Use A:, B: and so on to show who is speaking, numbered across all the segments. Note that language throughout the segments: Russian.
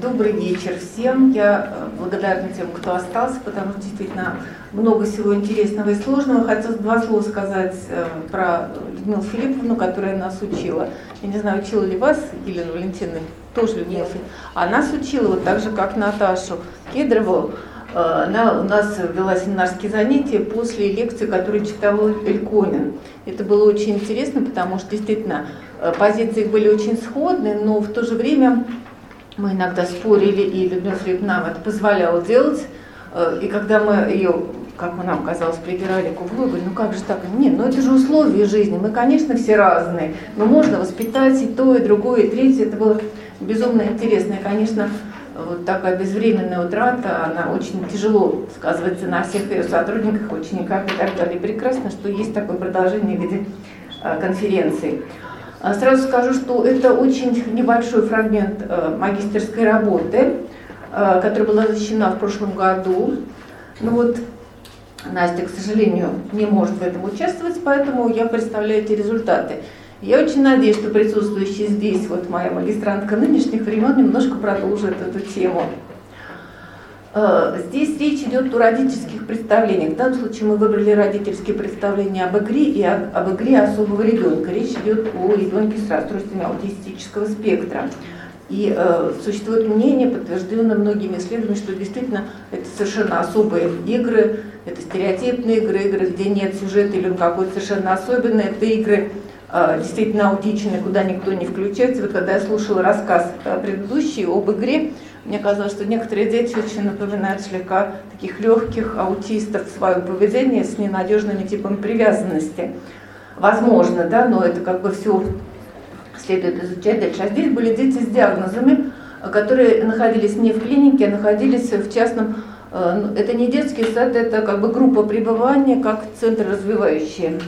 A: Добрый вечер всем. Я э, благодарна тем, кто остался, потому что действительно много всего интересного и сложного. Хотелось два слова сказать э, про Людмилу Филипповну, которая нас учила. Я не знаю, учила ли вас, Елена Валентиновна, тоже Людмила Филипповна. А нас учила вот так же, как Наташу Кедрову. Э, она у нас вела семинарские занятия после лекции, которую читал Эльконин. Это было очень интересно, потому что действительно позиции были очень сходные, но в то же время мы иногда спорили, и Людмила Филипповна нам это позволяла делать. Э, и когда мы ее, как нам казалось, прибирали к углу, говорили, ну как же так? Нет, ну это же условия жизни, мы, конечно, все разные, но можно воспитать и то, и другое, и третье. Это было безумно интересно. И, конечно, вот такая безвременная утрата, она очень тяжело сказывается на всех ее сотрудниках, учениках и так далее. И прекрасно, что есть такое продолжение в виде э, конференции. А сразу скажу, что это очень небольшой фрагмент э, магистерской работы, э, которая была защищена в прошлом году. Ну вот, Настя, к сожалению, не может в этом участвовать, поэтому я представляю эти результаты. Я очень надеюсь, что присутствующие здесь, вот моя магистрантка нынешних времен, немножко продолжит эту тему. Э, здесь речь идет о родительских представлениях. В данном случае мы выбрали родительские представления об игре и об игре особого ребенка. Речь идет о ребенке с расстройствами аутистического спектра. И э, существует мнение, подтвержденное многими исследованиями, что действительно это совершенно особые игры, это стереотипные игры, игры, где нет сюжета или он какой-то совершенно особенный, это игры действительно аутичные, куда никто не включается. Вот когда я слушала рассказ э, предыдущий об игре, мне казалось, что некоторые дети очень напоминают слегка таких легких аутистов в своем поведении с ненадежными типами привязанности. Возможно, да, но это как бы все следует изучать дальше. А здесь были дети с диагнозами, которые находились не в клинике, а находились в частном э, ну, это не детский сад, это как бы группа пребывания, как центр развивающий.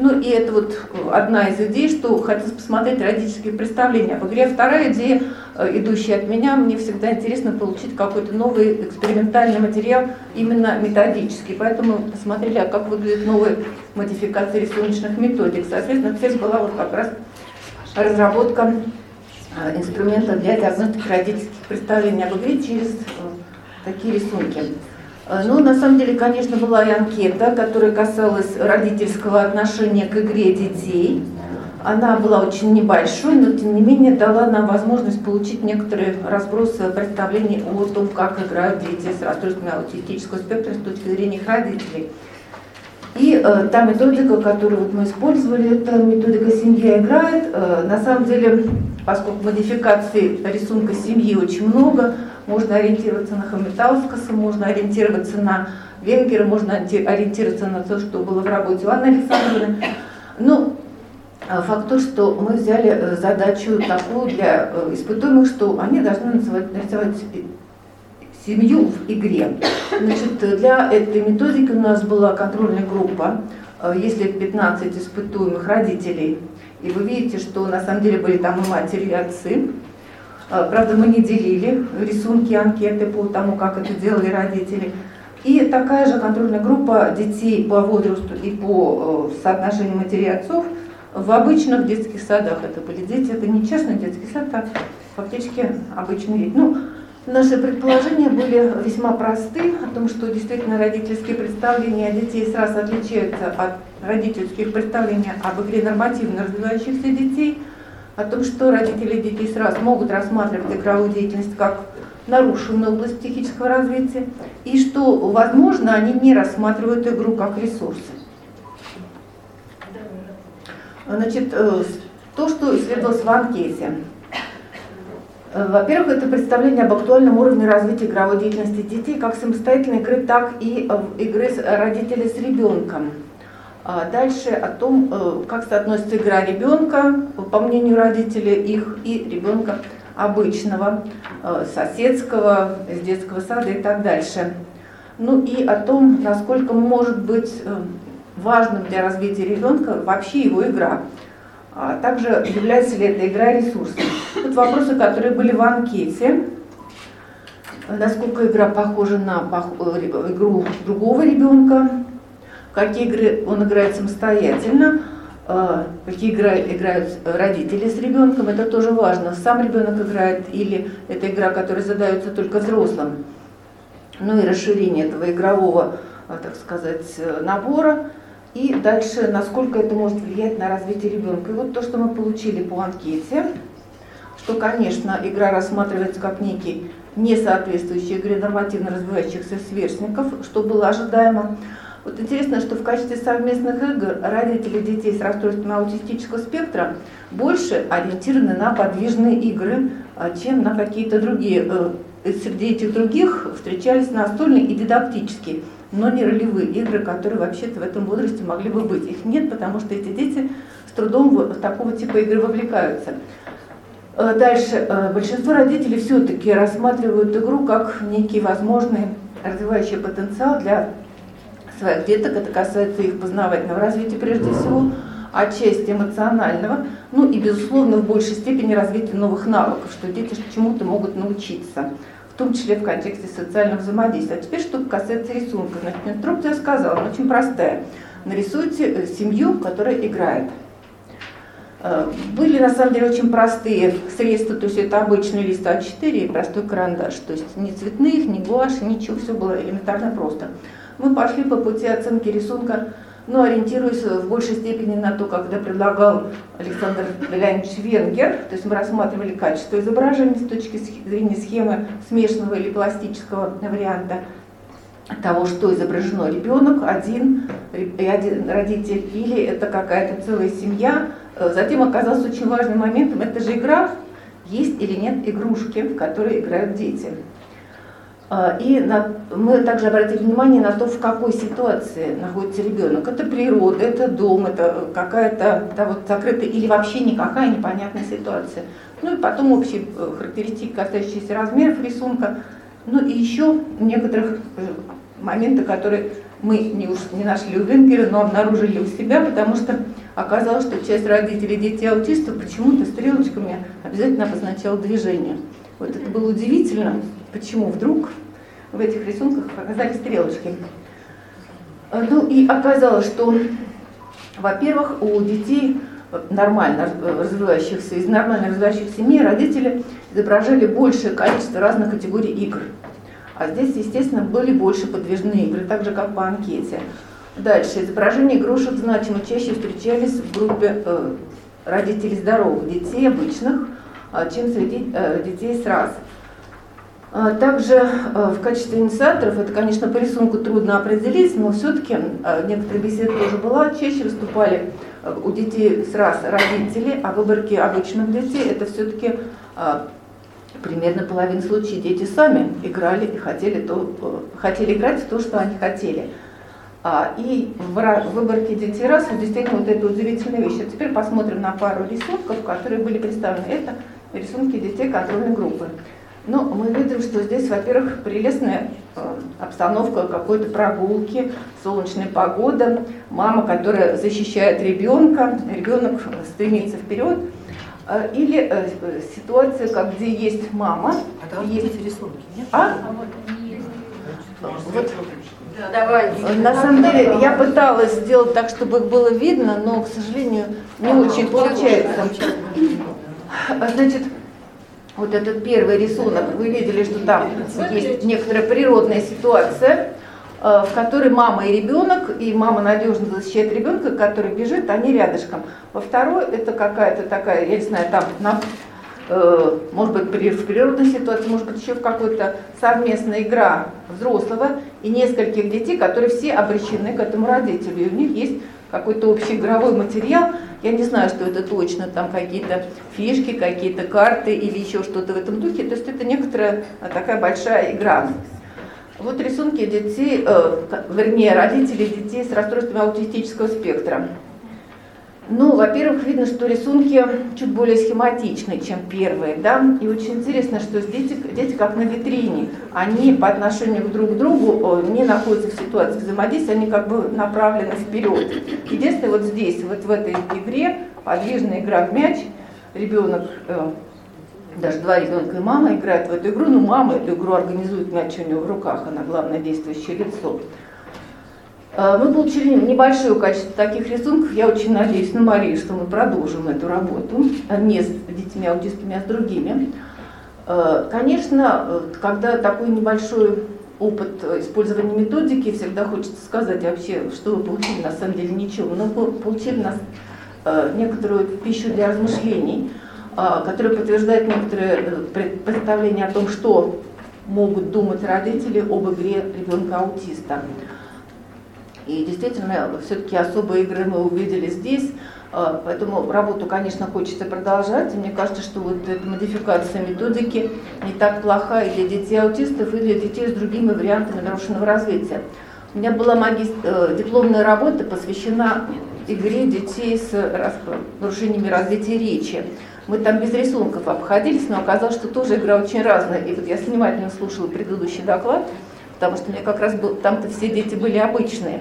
A: Ну и это вот одна из идей, что хотелось посмотреть родительские представления об игре. Вторая идея, э, идущая от меня, мне всегда интересно получить какой-то новый экспериментальный материал, именно методический. Поэтому посмотрели, а как выглядят новые модификации рисуночных методик. Соответственно, цель была вот как раз разработка э, инструмента для диагностики родительских представлений об игре через э, такие рисунки. Э, ну, на самом деле, конечно, была и анкета, которая касалась родительского отношения к игре детей. Она была очень небольшой, но тем не менее дала нам возможность получить некоторые разбросы представлений о том, как играют дети с расстройствами аутистического спектра с точки зрения их родителей. И э, та методика, которую вот мы использовали, это методика «Семья играет». Э, на самом деле, поскольку модификаций рисунка семьи очень много, можно ориентироваться на Хамитаускаса, можно ориентироваться на Венгера, можно ориентироваться на то, что было в работе у Анны Александровны. Ну, а факт то, что мы взяли э, задачу такую для э, испытуемых, что они должны нарисовать, нарисовать семью в игре. Значит, для этой методики у нас была контрольная группа, э, если 15 испытуемых родителей, и вы видите, что на самом деле были там и матери, и отцы, правда, мы не делили рисунки, анкеты по тому, как это делали родители. И такая же контрольная группа детей по возрасту и по э, соотношению матерей и отцов в обычных детских садах. Это были дети, это не частный детский сад, а фактически обычный. Ну, наши предположения были весьма просты, о том, что действительно родительские представления детей сразу отличаются от родительских представлений об игре нормативно развивающихся детей – о том, что родители детей сразу могут рассматривать игровую деятельность как нарушенную область психического развития, и что, возможно, они не рассматривают игру как ресурс. Значит, э, то, что исследовалось в анкете. Э, во-первых, это представление об актуальном уровне развития игровой деятельности детей как самостоятельной игры, так и игры родителей с ребенком. А дальше о том, э, как соотносится игра ребенка, по мнению родителей, их и ребенка обычного, э, соседского, из детского сада и так дальше. Ну и о том, насколько может быть э, важным для развития ребенка вообще его игра. А также является ли эта игра ресурсом. Тут вопросы, которые были в анкете. Насколько игра похожа на игру другого ребенка, какие игры он играет самостоятельно, э, какие играют, играют родители с ребенком, это тоже важно. Сам ребенок играет или это игра, которая задается только взрослым. Ну и расширение этого игрового, э, так сказать, набора. И дальше, насколько это может влиять на развитие ребенка. И вот то, что мы получили по анкете, что, конечно, игра рассматривается как некий не соответствующий игре нормативно развивающихся сверстников, что было ожидаемо. Вот интересно, что в качестве совместных игр родители детей с расстройством аутистического спектра больше ориентированы на подвижные игры, а, чем на какие-то другие. Э, среди этих других встречались настольные и дидактические, но не ролевые игры, которые вообще-то в этом возрасте могли бы быть. Их нет, потому что эти дети с трудом в такого типа игры вовлекаются. Э, дальше. Э, большинство родителей все-таки рассматривают игру как некий возможный развивающий потенциал для своих деток. Это касается их познавательного развития прежде всего, отчасти эмоционального, ну и, безусловно, в большей степени развития новых навыков, что дети чему-то могут научиться, в том числе в контексте социального взаимодействия. А теперь, что касается рисунка. Значит, инструкция сказала, она очень простая. Нарисуйте э, семью, которая играет. Э, были на самом деле очень простые средства, то есть это обычный лист А4 и простой карандаш, то есть ни цветных, ни гуаши, ничего, все было элементарно просто. Мы пошли по пути оценки рисунка, но ориентируясь в большей степени на то, когда предлагал Александр Леонидович Венгер, то есть мы рассматривали качество изображения с точки зрения схемы смешанного или пластического варианта того, что изображено ребенок, один, один родитель, или это какая-то целая семья. Э, затем оказался очень важным моментом, это же игра, есть или нет игрушки, в которые играют дети. А, и на, мы также обратили внимание на то, в какой ситуации находится ребенок. Это природа, это дом, это какая-то да, вот закрытая или вообще никакая непонятная ситуация. Ну и потом общие э, характеристики, касающиеся размеров рисунка. Ну и еще некоторых э, моменты, которые мы не, уж, не нашли у Венгера, но обнаружили у себя, потому что оказалось, что часть родителей детей аутистов почему-то стрелочками обязательно обозначала движение. Вот это было удивительно, почему вдруг в этих рисунках оказались стрелочки. Э, ну и оказалось, что, во-первых, у детей нормально развивающихся, из нормально развивающихся семей родители изображали большее количество разных категорий игр. А здесь, естественно, были больше подвижные игры, так же, как по анкете. Дальше. Изображения игрушек значимо чаще встречались в группе э, родителей здоровых детей, обычных, э, чем среди э, детей с раз. А также э, в качестве инициаторов, это, конечно, по рисунку трудно определить, но все-таки э, некоторые беседы тоже была, чаще выступали у детей с раз родители, а выборки обычных детей это все-таки примерно половина случаев дети сами играли и хотели, то, хотели играть в то, что они хотели. А, и в выборке детей раз вот действительно вот это удивительная вещь. А теперь посмотрим на пару рисунков, которые были представлены. Это рисунки детей контрольной группы. Ну, мы видим, что здесь, во-первых, прелестная э, обстановка какой-то прогулки, солнечная погода, мама, которая защищает ребенка, ребенок стремится вперед. Э, или э, ситуация, как где есть мама.
B: А там есть рисунки, нет?
A: А? а вот, да, давай. На самом деле я пыталась сделать так, чтобы их было видно, но, к сожалению, не очень получается. Значит, вот этот первый рисунок, вы видели, что там есть некоторая природная ситуация, э, в которой мама и ребенок, и мама надежно защищает ребенка, который бежит, они рядышком. Во второй это какая-то такая, я не знаю, там, на, может быть, в природной ситуации, может быть, еще в какой-то совместная игра взрослого и нескольких детей, которые все обречены к этому родителю. И у них есть какой-то общий игровой материал. Я не знаю, что это точно, там какие-то фишки, какие-то карты или еще что-то в этом духе. То есть это некоторая а, такая большая игра. Вот рисунки детей, э, вернее, родителей детей с расстройством аутистического спектра. Ну, во-первых, видно, что рисунки чуть более схематичны, чем первые, да, и очень интересно, что дети, дети как на витрине, они по отношению друг к другу не находятся в ситуации взаимодействия, они как бы направлены вперед. Единственное, вот здесь, вот в этой игре, подвижная игра в мяч, ребенок, э, даже два ребенка и мама играют в эту игру, но мама эту игру организует мяч у него в руках, она главное действующее лицо. Э, мы получили небольшое количество таких рисунков. Я очень надеюсь на Марию, что мы продолжим эту работу не с детьми аутистами, а с другими. Э, конечно, когда такой небольшой опыт использования методики, всегда хочется сказать вообще, что вы получили, на самом деле ничего. Но получили нас некоторую пищу для размышлений, которая подтверждает некоторые представления о том, что могут думать родители об игре ребенка-аутиста. И действительно, все-таки особые игры мы увидели здесь, а, поэтому работу, конечно, хочется продолжать. И мне кажется, что вот эта модификация методики не так плоха и для детей аутистов, и для детей с другими вариантами нарушенного развития. У меня была магист... Э, дипломная работа, посвящена игре детей с нарушениями развития речи. Мы там без рисунков обходились, но оказалось, что тоже игра очень разная. И вот я внимательно слушала предыдущий доклад, потому что мне как раз был, там-то все дети были обычные.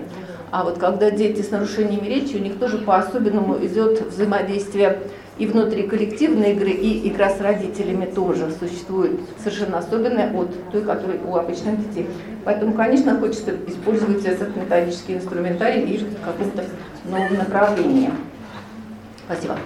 A: А вот когда дети с нарушениями речи, у них тоже по-особенному идет взаимодействие и внутри коллективной игры, и игра с родителями тоже существует совершенно особенная от той, которая у обычных детей. Поэтому, конечно, хочется использовать этот методический инструментарий и в каком-то новом направлении. Спасибо.